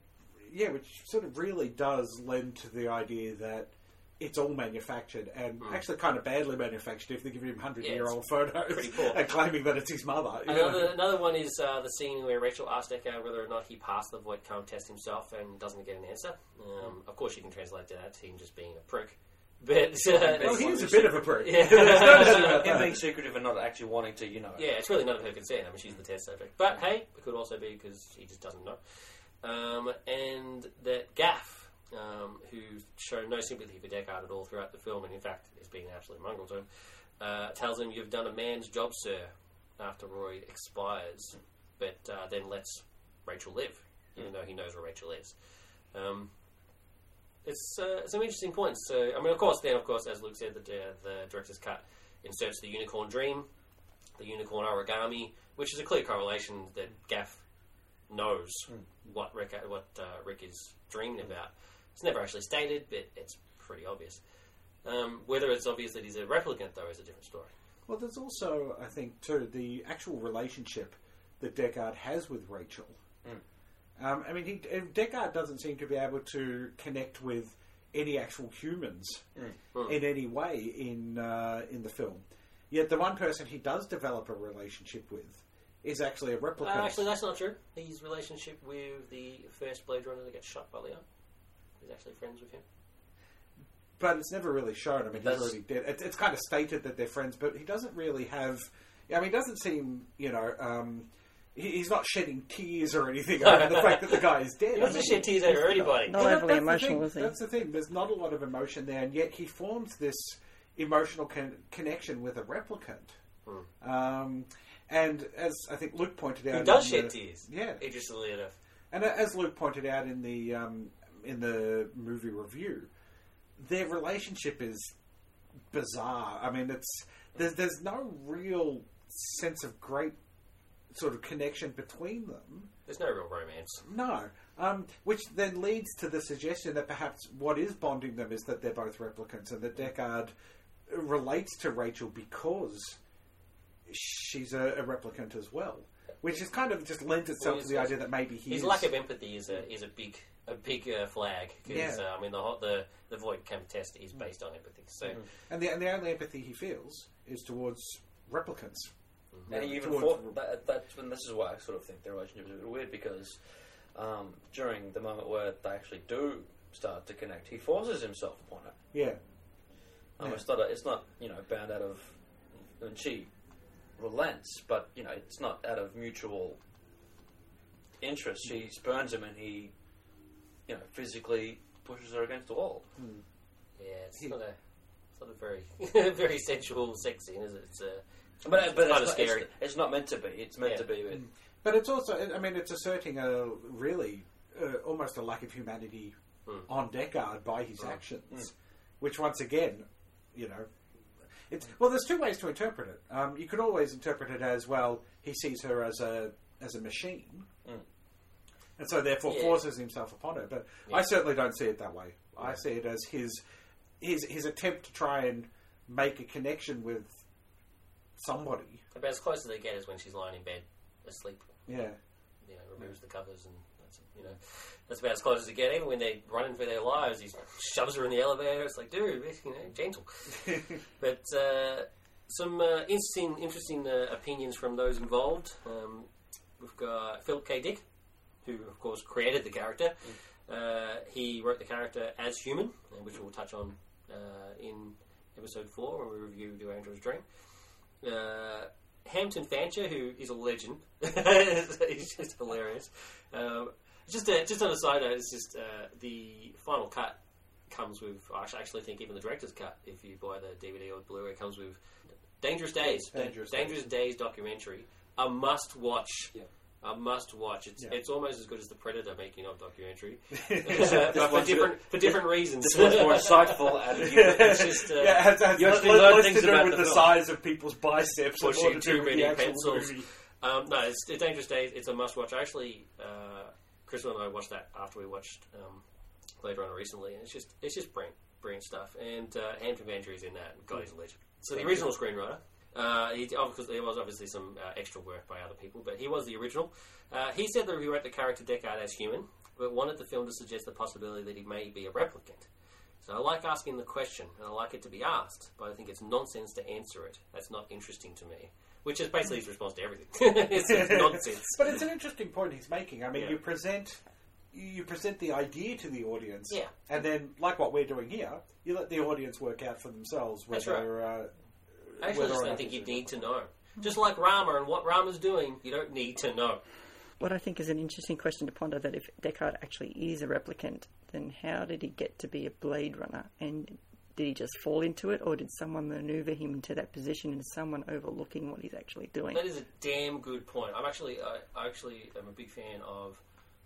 yeah, which sort of really does lend to the idea that it's all manufactured and actually kind of badly manufactured if they give him hundred year old photos pretty poor. and claiming that it's his mother. you know. Another, another one is uh, the scene where Rachael asks Deckard whether or not he passed the Voight test himself and doesn't get an answer. Um, of course, you can translate that to him just being a prick. But uh, [LAUGHS] Well, he is a bit of a prick. Yeah. There's no doubt about Him being secretive and not actually wanting to, you know. Yeah, it's really none of her concern. I mean, she's the test subject. But hey, it could also be because he just doesn't know. Um, and that Gaff, um, who showed no sympathy for Deckard at all throughout the film, and in fact is being an absolute mongrel to him, uh, tells him, "You've done a man's job, sir." After Roy expires, but uh, then lets Rachael live, even though he knows where Rachael is. Um, it's uh, some interesting points. So, I mean, of course, then, of course, as Luke said, the, uh, the director's cut inserts the unicorn dream, the unicorn origami, which is a clear correlation that Gaff knows what Rick what uh, Rick is dreaming about. It's never actually stated, but it's pretty obvious. Um, whether it's obvious that he's a replicant, though, is a different story. Well, there's also, I think, too, the actual relationship that Deckard has with Rachael. Um, I mean, he, uh, Deckard doesn't seem to be able to connect with any actual humans Mm. in any way in uh, in the film. Yet the one person he does develop a relationship with is actually a Uh, actually, that's not true. His relationship with the first Blade Runner that gets shot by Leon, he's actually friends with him. but it's never really shown. I mean, he's That's- already dead. It's, it's kind of stated that they're friends, but he doesn't really have. I mean, he doesn't seem, you know, um, he, he's not shedding tears or anything [LAUGHS] over the fact that the guy is dead. He doesn't shed tears over anybody. Not Well, that- overly that's the emotional, thing. is he? That's the thing. There's not a lot of emotion there, and yet he forms this emotional con- connection with a replicant. Um, and as I think Luke pointed out, He does shed the- tears. Yeah, Interestingly enough. and as Luke pointed out in the um, in the movie review, their relationship is bizarre. I mean, it's there's there's no real sense of great sort of connection between them. There's no real romance. No. Um, which then leads to the suggestion that perhaps what is bonding them is that they're both replicants and that Deckard relates to Rachael because she's a, a replicant as well. Which is kind of just lends itself Well, to the idea that maybe he His is. lack of empathy is a is a big a big uh, flag because Yeah. uh, I mean the whole- the the Voight Kampff test is based on empathy. So and, the, and the only empathy he feels is towards replicants. And he even Towards- fought, that, that's when this is why I sort of think their relationship is a bit weird because um, during the moment where they actually do start to connect, he forces himself upon her. Yeah. Um, Yeah. It's not. A, it's not you know bound out of. And she relents, but you know it's not out of mutual interest, she spurns him, and he, you know, physically pushes her against the wall. Yeah, it's He- not a, it's not a very, [LAUGHS] very sensual sex scene, is it? It's a, But, but kind it's, of not, scary. It's, it's not meant to be. It's meant Yeah. to be. With, But it's also, I mean, it's asserting a really uh, almost a lack of humanity Mm. on Deckard by his actions, Mm. which once again, you know, it's well. There's two ways to interpret it. Um, you could always interpret it as well. He sees her as a as a machine, Mm. and so therefore Yeah. forces himself upon her. But Yeah. I certainly don't see it that way. I see it as his his his attempt to try and make a connection with somebody. about as close as they get is when she's lying in bed asleep. Yeah. You know, removes the covers and that's you know that's about as close as they get. Even when they're running for their lives, he shoves her in the elevator. It's like, dude, you know, gentle. [LAUGHS] But uh, some uh, interesting, interesting uh, opinions from those involved. Um, we've got Philip K. Dick, who of course created the character. Uh, he wrote the character as human, uh, which we'll touch on uh, in episode four when we review Do Androids Dream. Uh, Hampton Fancher, who is a legend, [LAUGHS] he's just hilarious. Um, just a, just on a side note, it's just uh, the final cut comes with. I actually think even the director's cut, if you buy the DVD or Blu-ray, comes with Dangerous Days. Dangerous Dangerous Days documentary. A must watch. Yeah. A must watch. It's Yeah. it's almost as good as the Predator making of documentary, yeah, [LAUGHS] [LAUGHS] but for different for different reasons. this one's more insightful, [LAUGHS] and you, It's just, uh, it has, has you actually less- learn less things to do about with the the, film. size of people's biceps and Pushing more to too many pencils. Um, no, it's, it's Dangerous Days. It's a must watch. Actually, uh, Crystal and I watched that after we watched um, Blade Runner recently, and it's just it's just brilliant, brilliant stuff. And uh, Hampton Fancher is in that. God, he's a legend. So the original screenwriter. Uh, he, because there was obviously some uh, extra work by other people, but he was the original. Uh, he said that he wrote the character Deckard as human, but wanted the film to suggest the possibility that he may be a replicant. So I like asking the question, and I like it to be asked, but I think it's nonsense to answer it. That's not interesting to me. Which is basically his response to everything. [LAUGHS] it's, it's [LAUGHS] nonsense. But it's an interesting point he's making. I mean, Yeah. you present you present the idea to the audience, Yeah. and then, like what we're doing here, you let the audience work out for themselves whether. Uh, I actually whether just don't think you need to know. Just like Rama and what Rama's doing, you don't need to know. What I think is an interesting question to ponder that if Deckard actually is a replicant, then how did he get to be a Blade Runner? And did he just fall into it, or did someone maneuver him into that position and someone overlooking what he's actually doing? That is a damn good point. I'm actually, I, I actually am a big fan of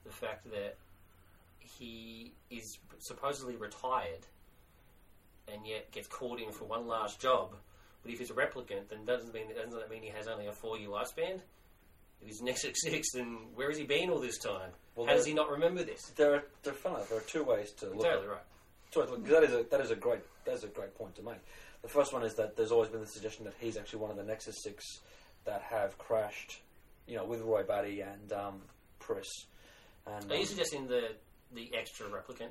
the fact that he is supposedly retired, and yet gets called in for one last job. But if he's a replicant, then doesn't mean doesn't that mean he has only a four year lifespan? If he's Nexus Six, then where has he been all this time? Well, How does he not remember this? there are there are, there are two ways to look at Totally it. right. So, because that is a that is a great that is a great point to make. The first one is that there's always been the suggestion that he's actually one of the Nexus Six that have crashed, you know, with Roy Batty and um, Pris. And Are you um, suggesting the the extra replicant?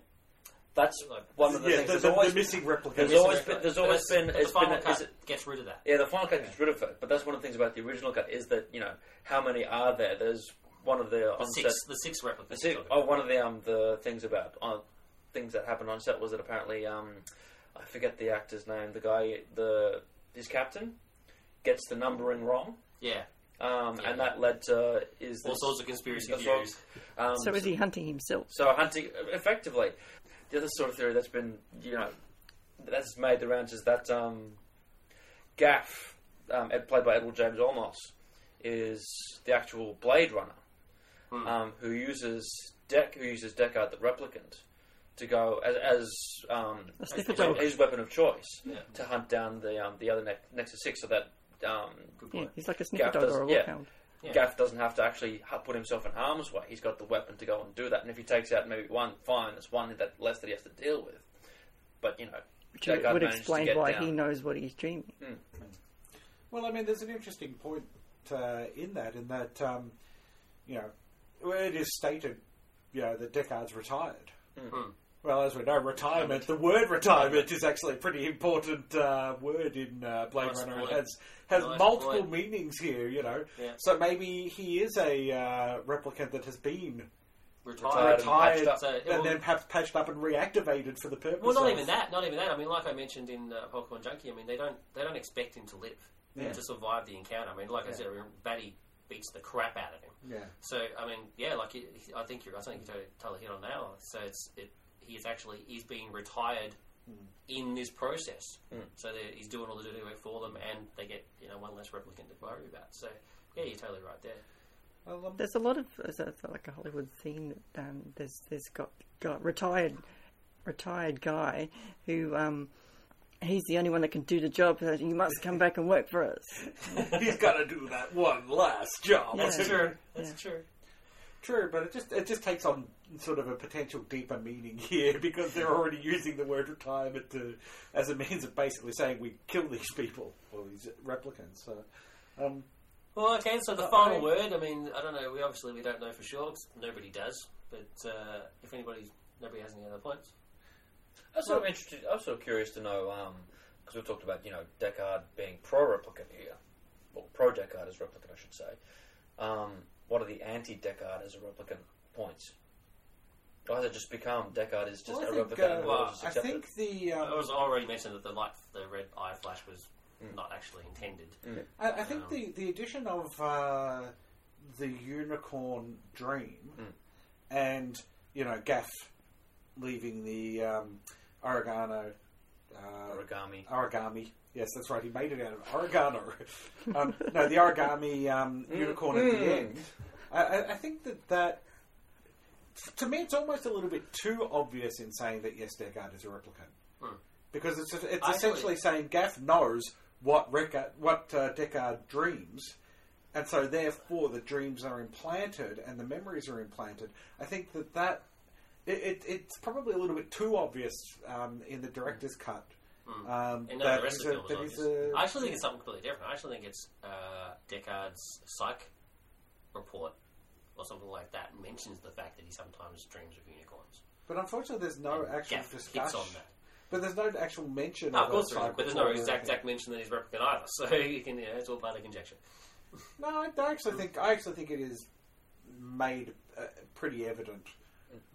That's Like, one of the yeah, things. the, There's the, always the missing replicant. There's always been- there's always been- but it's the final been- cut is it- gets rid of that. Yeah, the final cut gets rid of it, but that's one of the things about the original cut is that you know how many are there? There's one of the The on six, set. the six replicants. The six, oh, one of the um the things about uh, things that happened on set was that apparently um I forget the actor's name. The guy, the his captain, gets the numbering wrong, yeah, um, Yeah. and that led to is all this, sorts of conspiracy theories. um, so is he hunting himself? so hunting effectively. The other sort of theory that's been you know that's made the rounds is that um, Gaff, um, Ed, played by Edward James Olmos, is the actual Blade Runner, Hmm. um, who uses Deck who uses Deckard the replicant to go as, as um, A his, sniffer dog. his weapon of choice Yeah. to hunt down the um, the other ne- Nexus Six, so that um, Good Yeah, he's like a sniffer dog or a yeah. wolfhound. Yeah. Gaff doesn't have to actually ha- put himself in harm's way. He's got the weapon to go and do that. And if he takes out maybe one, fine, it's one that less that he has to deal with. But you know, Which Deckard would managed to explain get why down. he knows what he's dreaming. Well, I mean, there's an interesting point uh, in that, in that, um, you know, it is stated, you know, that Deckard's retired. Mhm. Well, as we know, retirement, the word retirement is actually a pretty important uh, word in uh, Blade Nice Runner. It has, has Nice multiple point. meanings here, you know. Yeah. So maybe he is a uh, replicant that has been Retired. Retired. up. So, and then perhaps patched up and reactivated for the purpose well, not of... even that. Not even that. I mean, like I mentioned in uh, Pokemon Junkie, I mean, they don't they don't expect him to live Yeah. to survive the encounter. I mean, like I Yeah. said, I mean, Batty beats the crap out of him. Yeah. So I mean, yeah, like I think you're, I think you totally, hit on nail. So it's it, he's actually he's being retired in this process. So he's doing all the dirty work for them, and they get you know one less replicant to worry about. So yeah, you're totally right there. Well, um, There's a lot of it's it's like a Hollywood theme. That, um, there's there's got got retired retired guy who um, he's the only one that can do the job. So you must come back and work for us. [LAUGHS] he's got to do that one last job. Yeah. That's true. That's Yeah. true. True, but it just it just takes on sort of a potential deeper meaning [LAUGHS] here because they're already using the word retirement to as a means of basically saying we kill these people or these replicants. So, um, Well, okay. So the Uh, final I- word. I mean, I don't know. We obviously we don't know for sure. 'cause nobody does. But uh, if anybody nobody has any other points, I was sort of interested. I was sort of curious to know because we talked about you know Deckard being pro replicant here, or pro Deckard as replicant, I should say. Um, what are the anti Deckard as a replicant points? Or has it just become Deckard is just well, I a think, replicant? uh, and well, we'll just I accept think it? the it um, was already mentioned that the light, the red eye flash was Mm. not actually intended. I, I think Um, the, the addition of uh, the unicorn dream Hmm. and you know Gaff leaving the um, oregano uh, origami. origami. Yes, that's right. He made it out of oregano. [LAUGHS] um, no, the origami um, unicorn at the Mm. end. I, I, think that that to me it's almost a little bit too obvious in saying that yes, Deckard is a replicant Hmm. because it's it's essentially saying Gaff knows what Reca- what uh, Deckard dreams. And so, therefore, the dreams are implanted and the memories are implanted. I think that that it, it, it's probably a little bit too obvious um, in the director's cut. Um, And no, that the rest he's of the film is he's obvious. a- I actually think it's something completely different. I actually think it's uh, Deckard's psych report or something like that mentions the fact that he sometimes dreams of unicorns. But unfortunately, there's no And actual Gaff hits discussion. on that. But there's no actual mention. No, of of course there isn't, but there's no psych report or exact, exact mention that he's replicant either. [LAUGHS] So you can, you know, it's all part of conjecture. No, I, I actually think I actually think it is made uh, pretty evident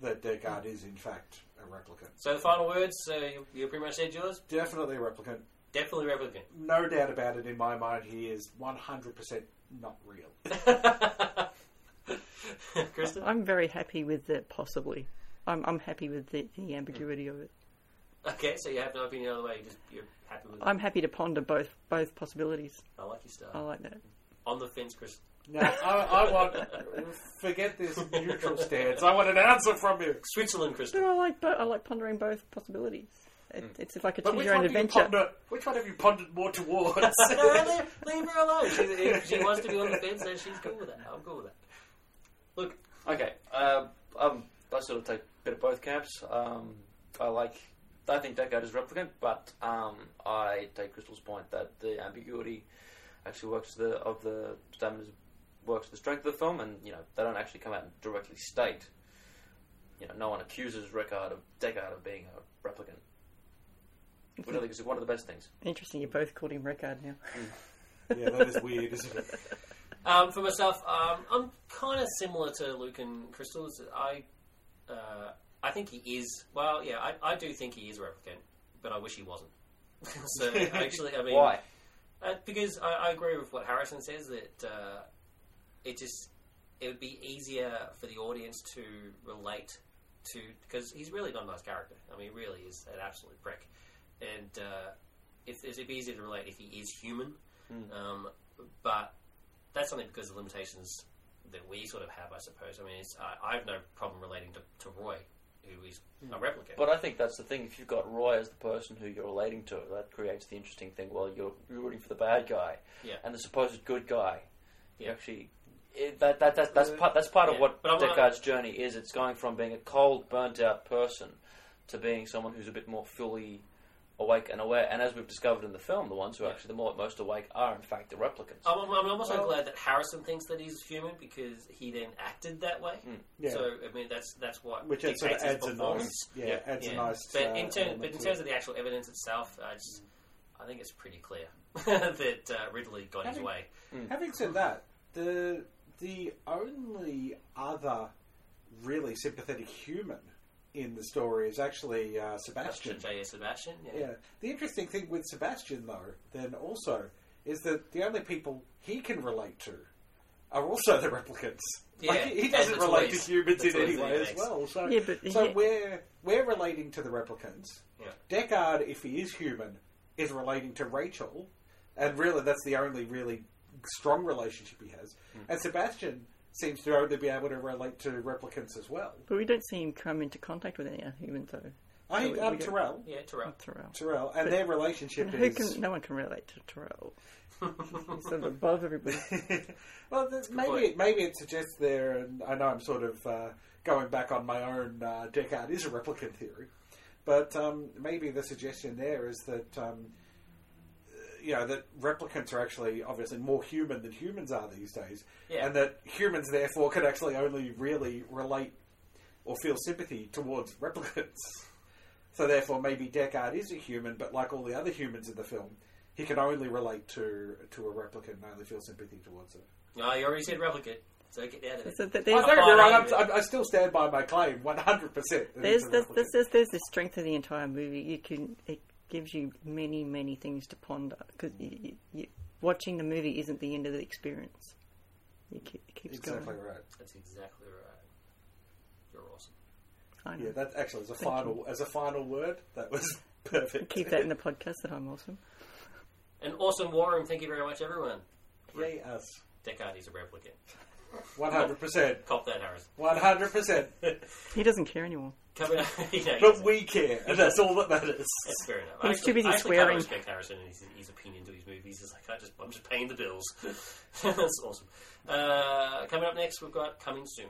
that Deckard is in fact a replicant. So the final words. So you, you pretty much said yours. Definitely a replicant. Definitely replicant. No doubt about it. In my mind, he is 100% not real. [LAUGHS] Kristen. I'm very happy with the possibly. I'm I'm happy with the, the ambiguity of it. Okay, so you have no opinion either way. You just you're happy with. it. I'm happy to ponder both both possibilities. I like your style. I like that. On the fence, Chris. No, I, I want forget this neutral stance. I want an answer from you. Switzerland, Kristen. But I like bo- I like pondering both possibilities. It, It's like a But choose which your one, own do you adventure. ponder, which one have you pondered more towards? No, [LAUGHS] leave, leave her alone. She's, if she wants to be on the fence, then she's cool with that. I'm cool with that. Look, Okay, uh, um, I sort of take a bit of both camps. Um, I like, I think Deckard is replicant, but um, I take Crystal's point that the ambiguity actually works to the of the statement is- works to the strength of the film, and you know they don't actually come out and directly state. You know, no one accuses Deckard of Deckard of being a replicant, which I think is one of the best things. Interesting. You both called him Reckard now. [LAUGHS] yeah, that is weird, isn't it? um, for myself, um, I'm kind of similar to Luke and Crystals. I, uh, I think he is. Well, yeah, I, I do think he is a replicant, but I wish he wasn't. [LAUGHS] so [LAUGHS] actually, I mean, Why? Uh, because I, I agree with what Harrison says that uh, it just it would be easier for the audience to relate to because he's really not a nice character. I mean, he really is an absolute prick, and uh, if, it'd be easier to relate if he is human. Um, but that's only because of the limitations that we sort of have, I suppose. I mean, it's, I, I have no problem relating to, to Roy, who is a replicant. But I think that's the thing. If you've got Roy as the person who you're relating to, that creates the interesting thing. Well, you're, you're rooting for the bad guy, Yeah. and the supposed good guy. You actually, it, that, that, that, that's part, that's part Yeah, of what but I'm not- journey is. It's going from being a cold, burnt out person to being someone who's a bit more fully awake and aware. And as we've discovered in the film, the ones who are Yeah. actually the more, most awake are in fact the replicants. I'm, I'm, I'm also Well- glad that Harrison thinks that he's human because he then acted that way. Yeah. So I mean, that's that's what Which it sort of his adds a performance. nice, yeah, Yeah. adds Yeah. a nice. But uh, in terms, but in terms of the actual evidence itself, I just I think it's pretty clear [LAUGHS] that uh, Ridley got his Having- way. Having said that, the the only other really sympathetic human in the story is actually uh, Sebastian. J.S. Sebastian. Yeah. Yeah. The interesting thing with Sebastian, though, then also, is that the only people he can relate to are also the replicants. Yeah, like, he, he doesn't relate toys. to humans in any way as well. So, Yeah, but so he- we're we're relating to the replicants. Yeah. Deckard, if he is human, is relating to Rachael, and really that's the only really strong relationship he has. Hmm. And Sebastian seems to only be able to relate to replicants as well. But we don't see him come into contact with any other humans, though. I So think we- um, we get- Tyrell, Yeah, Tyrell. Not Tyrell. Tyrell, and But- their relationship And who is. can? No one can relate to Tyrell. [LAUGHS] He's sort of above everybody. [LAUGHS] well, th- maybe point. maybe it suggests there, and I know I'm sort of uh, going back on my own uh, Deckard is a replicant theory, but um, maybe the suggestion there is that um, you know that replicants are actually obviously more human than humans are these days, Yeah. and that humans therefore can actually only really relate or feel sympathy towards replicants. [LAUGHS] So therefore, maybe Deckard is a human, but like all the other humans in the film, he can only relate to to a replicant and only feel sympathy towards it. No, you already said replicant. so get out of it. So that I there's, don't get me wrong. I'm, I'm, I still stand by my claim, 100. percent there's, there's, there's, there's, there's the strength of the entire movie. You can it gives you many many things to ponder because you, you, you, watching the movie isn't the end of the experience. You keep, it keeps exactly going. right. That's exactly right. You're awesome. I know. Yeah, that actually as a Thank final as a final word, that was [LAUGHS] perfect. Keep that in the podcast that I'm awesome. An awesome war room. Thank you very much, everyone. Yay us, Deckard is a replicant. 100 percent, [LAUGHS] Cop that, Harris. 100 percent. He doesn't care anymore. Coming up, [LAUGHS] you know, But we care, and that's all that matters. That's fair enough. He's I actually, too busy I actually swearing. Kind of respect Harrison and his, his opinion to his movies. He's like, I just, I'm just paying the bills. [LAUGHS] That's awesome. Uh, coming up next, we've got coming soon.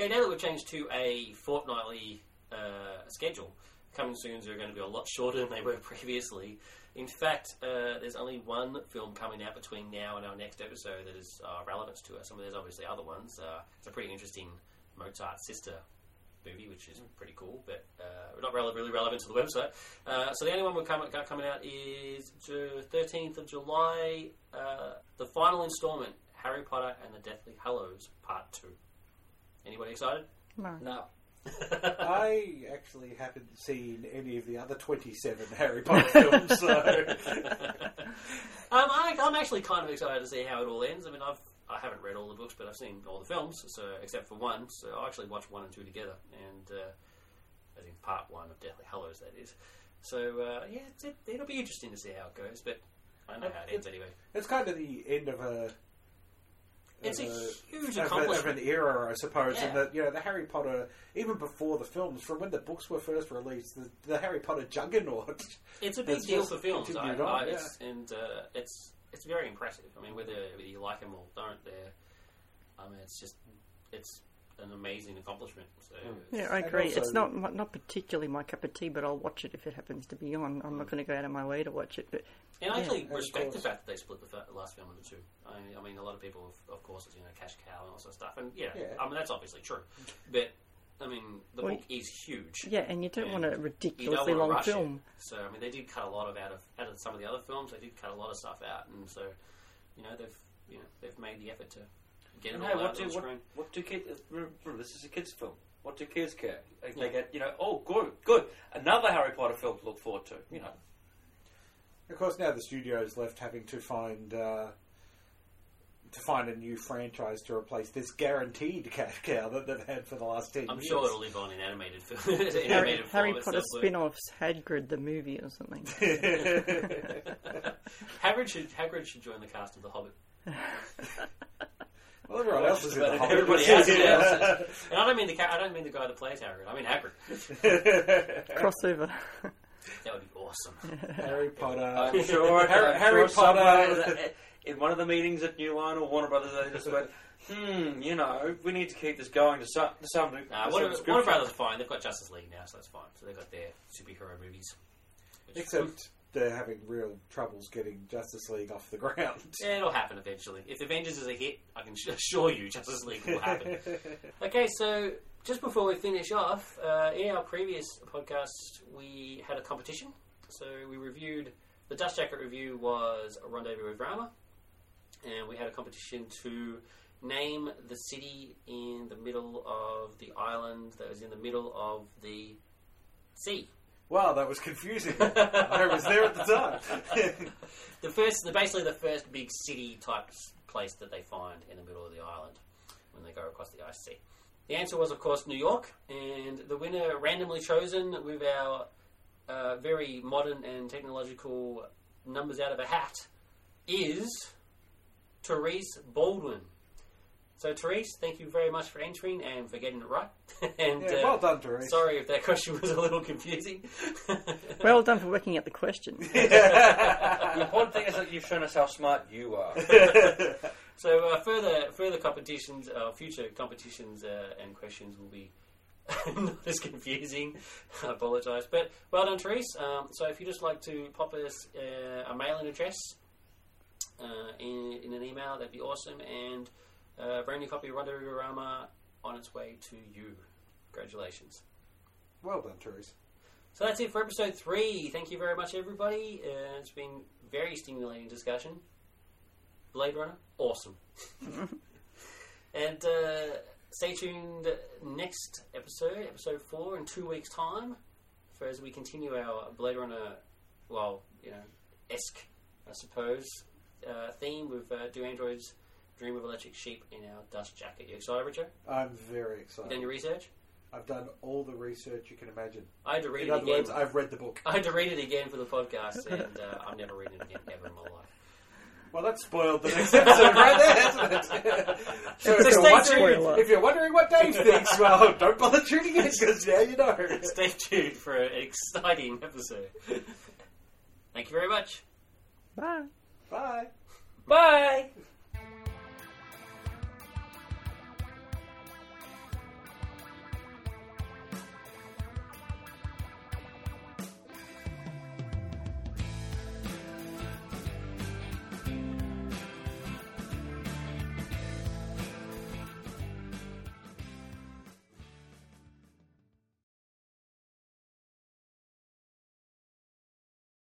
Okay, now that we've changed to a fortnightly uh, schedule, coming soons are going to be a lot shorter than they were [LAUGHS] previously. In fact, uh, there's only one film coming out between now and our next episode that is uh, relevance to us. I mean, there's obviously other ones. Uh, it's a pretty interesting Mozart sister movie, which is pretty cool, but uh, not rele- really relevant to the website. Uh, so the only one we're coming, got coming out is Ju- 13th of July, uh, the final installment, Harry Potter and the Deathly Hallows Part 2. Anybody excited? No. No. I actually haven't seen any of the other 27 Harry Potter [LAUGHS] films, so um, I, I'm actually kind of excited to see how it all ends. I mean, I've I haven't read all the books, but I've seen all the films, so except for one. So I actually watched one and two together, and uh, I think part one of Deathly Hallows that is. So uh, yeah, it's, it, it'll be interesting to see how it goes, but I know how it ends anyway. it's kind of the end of a. It's of a huge of, a, of an era, I suppose, Yeah. and that you know the Harry Potter, even before the films, from when the books were first released, the, the Harry Potter juggernaut. [LAUGHS] It's a big deal for films, I, on, it's, and uh, it's it's very impressive. I mean, whether, whether you like them or don't, they're I mean, it's just it's an amazing accomplishment. So hmm. Yeah, I agree. also- it's not my- not particularly my cup of tea, but I'll watch it if it happens to be on. I'm not hmm. going to go out of my way to watch it, but And I Yeah, actually of respect the fact that they split the fa- last film into two. I mean, I mean, a lot of people, of, of course, it's you know cash cow and all sorts of stuff, and yeah, Yeah. I mean that's obviously true. But I mean, the Well, book is huge. yeah, and you don't And want a ridiculously long rush it. film. So I mean, they did cut a lot of out of out of some of the other films. They did cut a lot of stuff out, and so you know they've you know they've made the effort to get it all what on do the what, screen. what do kids? Remember, this is a kids' film. What do kids care? They, Yeah. they get you know. Oh, good, good. Another Harry Potter film to look forward to. You know. Of course, now the studio is left having to find uh, to find a new franchise to replace this guaranteed [LAUGHS] cash cow that they've had for the last ten I'm years. sure it'll live on in animated film. [LAUGHS] Harry, animated Harry Potter itself, but- spin-offs, Hagrid the movie or something. [LAUGHS] Hagrid should Hagrid should join the cast of The Hobbit. Well, everyone else is in the Hobbit. Everybody [LAUGHS] else is. And I don't mean the ca- I don't mean the guy that plays Hagrid. I mean Hagrid. [LAUGHS] Crossover. That would be awesome. Harry Potter. I'm sure. Harry, I'm Harry Potter. in one of the meetings at New Line or Warner Brothers, they just went, "Hmm, you know, we need to keep this going to some to some, to nah, Warner, Warner Brothers are fine. They've got Justice League now, so that's fine. So they've got their superhero movies. Which- Except they're having real troubles getting Justice League off the [LAUGHS] ground. Yeah, it'll happen eventually. If Avengers is a hit, I can [LAUGHS] assure you Justice League will happen. [LAUGHS] okay, so just before we finish off, uh, in our previous podcast, we had a competition. So we reviewed the Dust Jacket review was a Rendezvous with Rama, and we had a competition to name the city in the middle of the island that was in the middle of the sea. Wow, that was confusing. [LAUGHS] I was there at the time. [LAUGHS] the first, the, basically the first big city type place that they find in the middle of the island when they go across the ice sea. The answer was, of course, New York, and the winner randomly chosen with our uh, very modern and technological numbers out of a hat is Therese Baldwin. So, Therese, thank you very much for entering and for getting it right. [LAUGHS] and yeah, uh, well done, Therese. sorry if that question was a little confusing. [LAUGHS] Well done for working out the question. [LAUGHS] The important thing is that you've shown us how smart you are. So uh, further further competitions, uh, future competitions uh, and questions will be not as confusing. I apologise, but well done, Therese. Um, so if you'd just like to pop us uh, a mailing address uh, in, in an email, that'd be awesome. And uh, brand new copy of Rondorama on its way to you. Congratulations. well done, Therese. So that's it for episode three. Thank you very much, everybody. Uh, it's been very stimulating discussion. Blade Runner, awesome. [LAUGHS] and uh, stay tuned next episode, episode four, in two weeks' time, for as we continue our Blade Runner, well, you know, esque, I suppose, uh, theme with uh, Do Androids Dream of Electric Sheep in our dust jacket? You excited, Richard? I'm very You excited. done your research? I've done all the research you can imagine. I had to read In it other again. words, I've read the book. I had to read it again for the podcast, and uh, I'm never reading it again ever in my life. Well, that spoiled the next episode right there, hasn't it? [LAUGHS] so if So you're, stay wondering, tuned. if you're wondering what Dave thinks, well, [LAUGHS] don't bother tuning in because now you know. Stay tuned for an exciting episode. Thank you very much. Bye. Bye. Bye!